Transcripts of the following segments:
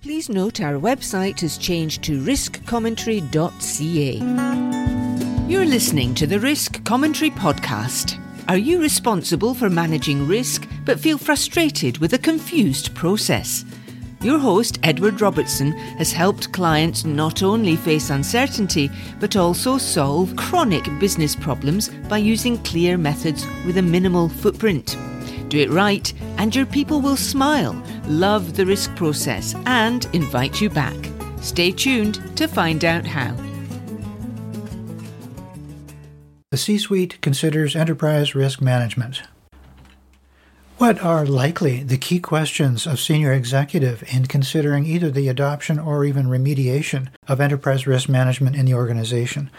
Please note our website has changed to riskcommentary.ca. You're listening to the Risk Commentary Podcast. Are you responsible for managing risk but feel frustrated with a confused process? Your host, Edward Robertson, has helped clients not only face uncertainty but also solve chronic business problems by using clear methods with a minimal footprint. Do it right, and your people will smile, love the risk process, and invite you back. Stay tuned to find out how. The C suite considers enterprise risk management. What are likely the key questions of senior executive in considering either the adoption or even remediation of enterprise risk management in the organization?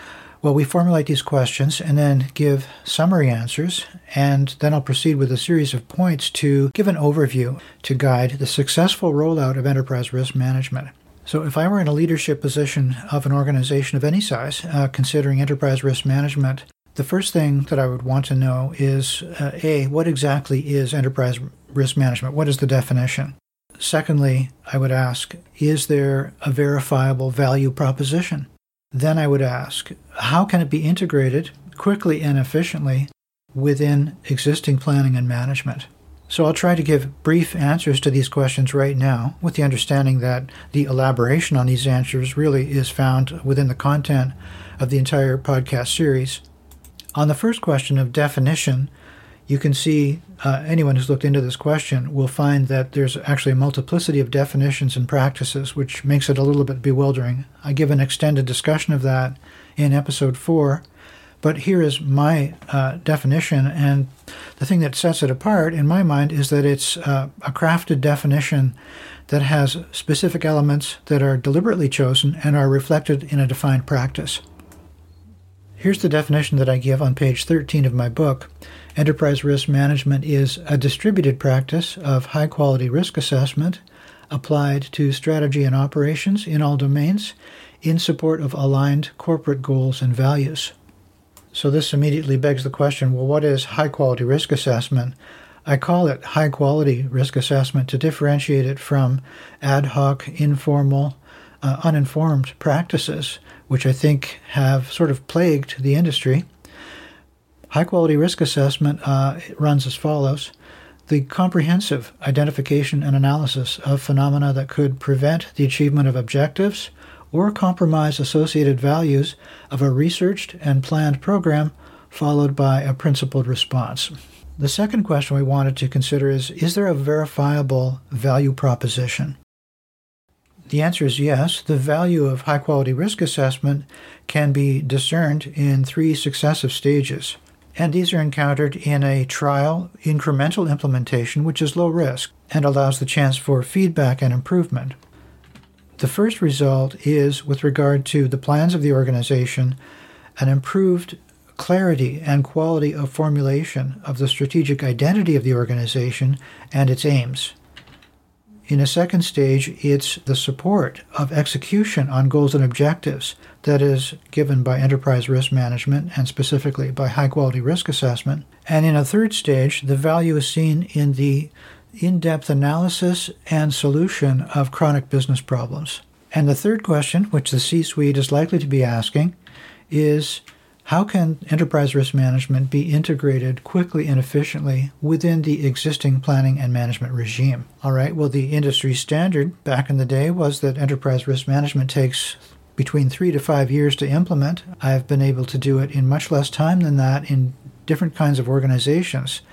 Well, we formulate these questions and then give summary answers, and then I'll proceed with a series of points to give an overview to guide the successful rollout of enterprise risk management. So, if I were in a leadership position of an organization of any size, uh, considering enterprise risk management, the first thing that I would want to know is uh, A, what exactly is enterprise risk management? What is the definition? Secondly, I would ask, is there a verifiable value proposition? Then I would ask, how can it be integrated quickly and efficiently within existing planning and management? So I'll try to give brief answers to these questions right now, with the understanding that the elaboration on these answers really is found within the content of the entire podcast series. On the first question of definition, you can see uh, anyone who's looked into this question will find that there's actually a multiplicity of definitions and practices, which makes it a little bit bewildering. I give an extended discussion of that in episode four, but here is my uh, definition, and the thing that sets it apart, in my mind, is that it's uh, a crafted definition that has specific elements that are deliberately chosen and are reflected in a defined practice. Here's the definition that I give on page 13 of my book. Enterprise risk management is a distributed practice of high quality risk assessment applied to strategy and operations in all domains in support of aligned corporate goals and values. So, this immediately begs the question well, what is high quality risk assessment? I call it high quality risk assessment to differentiate it from ad hoc, informal, uh, uninformed practices which I think have sort of plagued the industry. High quality risk assessment uh, runs as follows the comprehensive identification and analysis of phenomena that could prevent the achievement of objectives or compromise associated values of a researched and planned program, followed by a principled response. The second question we wanted to consider is Is there a verifiable value proposition? The answer is yes. The value of high quality risk assessment can be discerned in three successive stages. And these are encountered in a trial incremental implementation, which is low risk and allows the chance for feedback and improvement. The first result is, with regard to the plans of the organization, an improved clarity and quality of formulation of the strategic identity of the organization and its aims. In a second stage, it's the support of execution on goals and objectives that is given by enterprise risk management and specifically by high quality risk assessment. And in a third stage, the value is seen in the in depth analysis and solution of chronic business problems. And the third question, which the C suite is likely to be asking, is how can enterprise risk management be integrated quickly and efficiently within the existing planning and management regime? All right, well, the industry standard back in the day was that enterprise risk management takes between three to five years to implement. I have been able to do it in much less time than that in different kinds of organizations.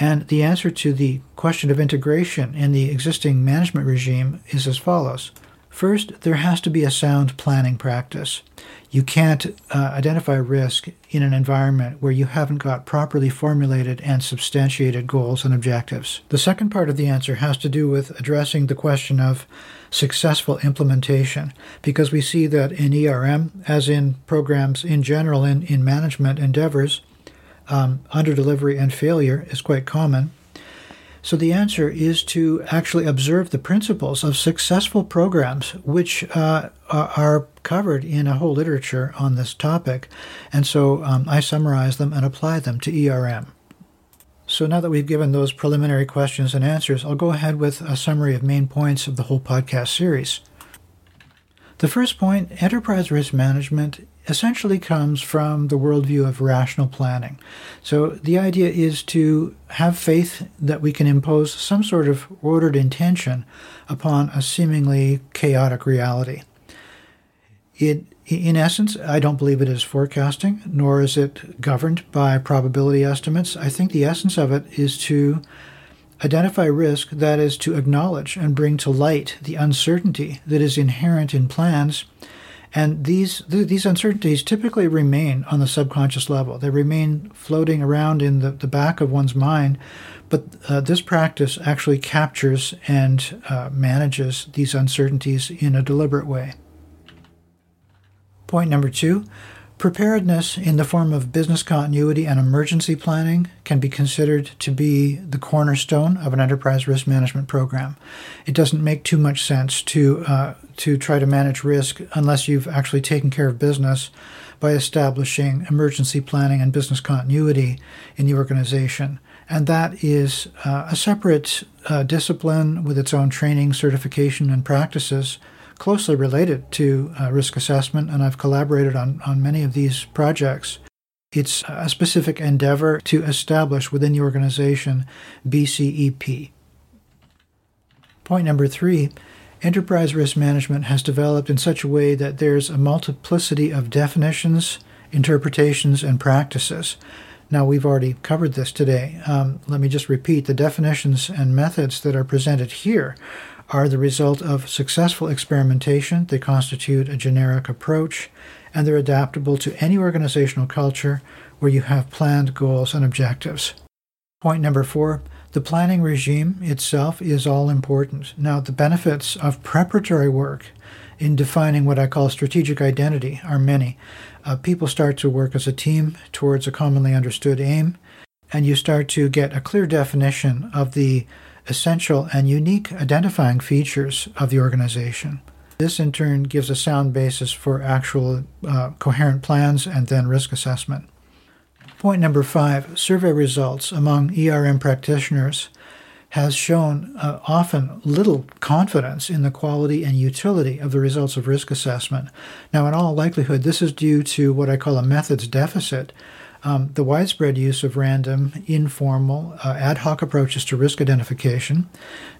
And the answer to the question of integration in the existing management regime is as follows. First, there has to be a sound planning practice. You can't uh, identify risk in an environment where you haven't got properly formulated and substantiated goals and objectives. The second part of the answer has to do with addressing the question of successful implementation, because we see that in ERM, as in programs in general in, in management endeavors, um, under delivery and failure is quite common. So the answer is to actually observe the principles of successful programs, which uh, are covered in a whole literature on this topic. And so um, I summarize them and apply them to ERM. So now that we've given those preliminary questions and answers, I'll go ahead with a summary of main points of the whole podcast series. The first point enterprise risk management essentially comes from the worldview of rational planning. So the idea is to have faith that we can impose some sort of ordered intention upon a seemingly chaotic reality. It in essence, I don't believe it is forecasting, nor is it governed by probability estimates. I think the essence of it is to identify risk, that is, to acknowledge and bring to light the uncertainty that is inherent in plans. And these these uncertainties typically remain on the subconscious level. They remain floating around in the, the back of one's mind. But uh, this practice actually captures and uh, manages these uncertainties in a deliberate way. Point number two preparedness in the form of business continuity and emergency planning can be considered to be the cornerstone of an enterprise risk management program. It doesn't make too much sense to uh, to try to manage risk unless you've actually taken care of business by establishing emergency planning and business continuity in the organization. And that is uh, a separate uh, discipline with its own training, certification, and practices closely related to uh, risk assessment, and I've collaborated on, on many of these projects. It's a specific endeavor to establish within the organization BCEP. Point number three enterprise risk management has developed in such a way that there's a multiplicity of definitions, interpretations, and practices. Now, we've already covered this today. Um, let me just repeat the definitions and methods that are presented here are the result of successful experimentation. They constitute a generic approach, and they're adaptable to any organizational culture where you have planned goals and objectives. Point number four the planning regime itself is all important. Now, the benefits of preparatory work in defining what I call strategic identity are many. Uh, people start to work as a team towards a commonly understood aim, and you start to get a clear definition of the essential and unique identifying features of the organization. This, in turn, gives a sound basis for actual uh, coherent plans and then risk assessment. Point number five survey results among ERM practitioners has shown uh, often little confidence in the quality and utility of the results of risk assessment. Now, in all likelihood, this is due to what I call a methods deficit um, the widespread use of random, informal, uh, ad hoc approaches to risk identification.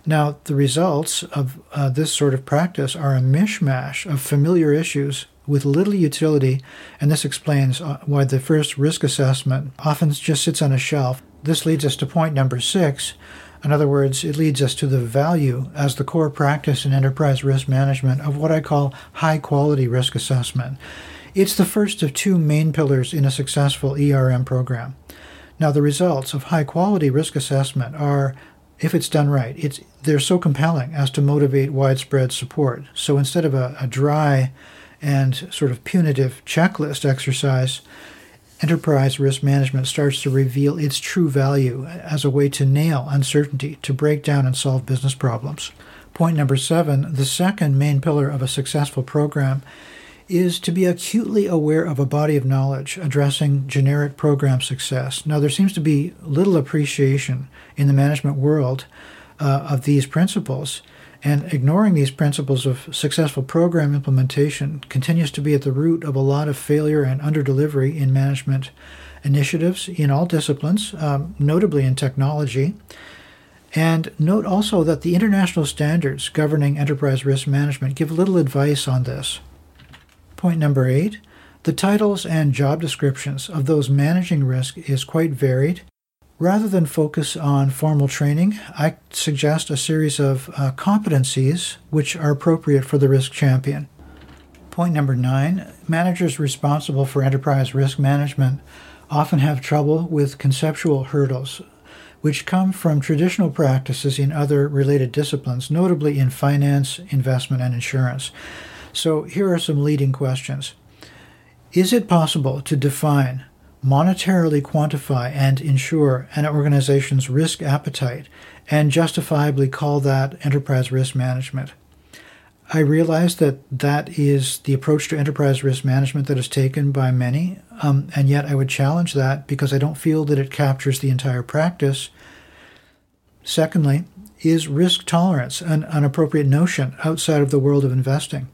Now, the results of uh, this sort of practice are a mishmash of familiar issues with little utility, and this explains uh, why the first risk assessment often just sits on a shelf. This leads us to point number six. In other words, it leads us to the value as the core practice in enterprise risk management of what I call high quality risk assessment. It's the first of two main pillars in a successful ERM program. Now, the results of high quality risk assessment are, if it's done right, it's, they're so compelling as to motivate widespread support. So instead of a, a dry and sort of punitive checklist exercise, enterprise risk management starts to reveal its true value as a way to nail uncertainty, to break down and solve business problems. Point number seven the second main pillar of a successful program is to be acutely aware of a body of knowledge addressing generic program success. Now, there seems to be little appreciation in the management world uh, of these principles, and ignoring these principles of successful program implementation continues to be at the root of a lot of failure and underdelivery in management initiatives in all disciplines, um, notably in technology. And note also that the international standards governing enterprise risk management give little advice on this. Point number eight the titles and job descriptions of those managing risk is quite varied. Rather than focus on formal training, I suggest a series of uh, competencies which are appropriate for the risk champion. Point number nine managers responsible for enterprise risk management often have trouble with conceptual hurdles, which come from traditional practices in other related disciplines, notably in finance, investment, and insurance. So here are some leading questions. Is it possible to define, monetarily quantify, and ensure an organization's risk appetite and justifiably call that enterprise risk management? I realize that that is the approach to enterprise risk management that is taken by many, um, and yet I would challenge that because I don't feel that it captures the entire practice. Secondly, is risk tolerance an, an appropriate notion outside of the world of investing?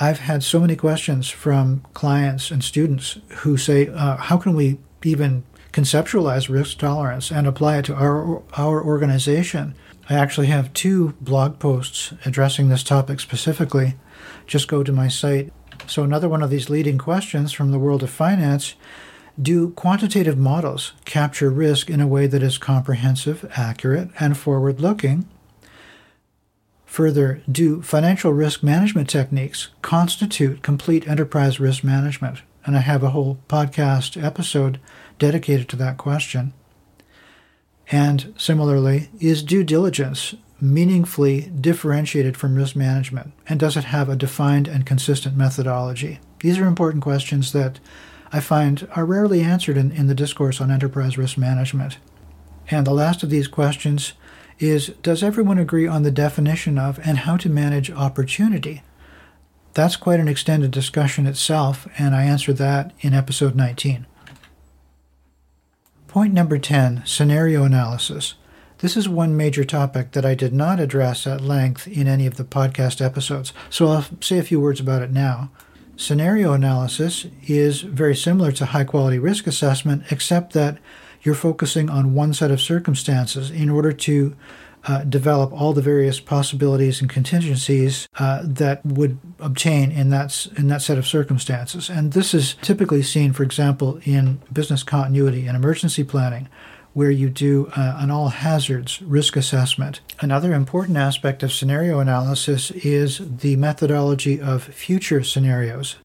I've had so many questions from clients and students who say, uh, How can we even conceptualize risk tolerance and apply it to our, our organization? I actually have two blog posts addressing this topic specifically. Just go to my site. So, another one of these leading questions from the world of finance do quantitative models capture risk in a way that is comprehensive, accurate, and forward looking? Further, do financial risk management techniques constitute complete enterprise risk management? And I have a whole podcast episode dedicated to that question. And similarly, is due diligence meaningfully differentiated from risk management? And does it have a defined and consistent methodology? These are important questions that I find are rarely answered in, in the discourse on enterprise risk management. And the last of these questions is Does everyone agree on the definition of and how to manage opportunity? That's quite an extended discussion itself, and I answered that in episode 19. Point number 10 Scenario Analysis. This is one major topic that I did not address at length in any of the podcast episodes, so I'll say a few words about it now. Scenario analysis is very similar to high quality risk assessment, except that you're focusing on one set of circumstances in order to uh, develop all the various possibilities and contingencies uh, that would obtain in that in that set of circumstances. And this is typically seen, for example, in business continuity and emergency planning, where you do uh, an all hazards risk assessment. Another important aspect of scenario analysis is the methodology of future scenarios.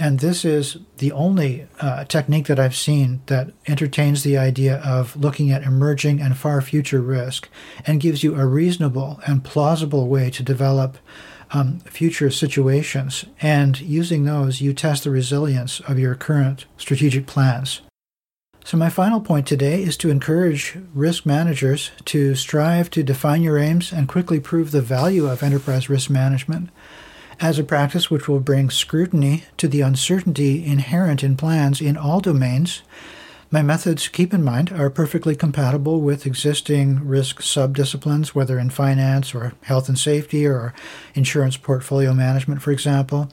And this is the only uh, technique that I've seen that entertains the idea of looking at emerging and far future risk and gives you a reasonable and plausible way to develop um, future situations. And using those, you test the resilience of your current strategic plans. So, my final point today is to encourage risk managers to strive to define your aims and quickly prove the value of enterprise risk management as a practice which will bring scrutiny to the uncertainty inherent in plans in all domains. My methods, keep in mind, are perfectly compatible with existing risk subdisciplines, whether in finance or health and safety or insurance portfolio management, for example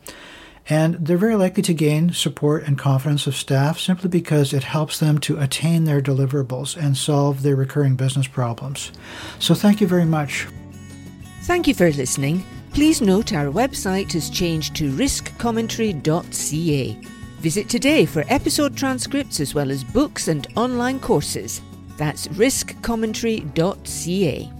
and they're very likely to gain support and confidence of staff simply because it helps them to attain their deliverables and solve their recurring business problems. So, thank you very much. Thank you for listening. Please note our website has changed to riskcommentary.ca. Visit today for episode transcripts as well as books and online courses. That's riskcommentary.ca.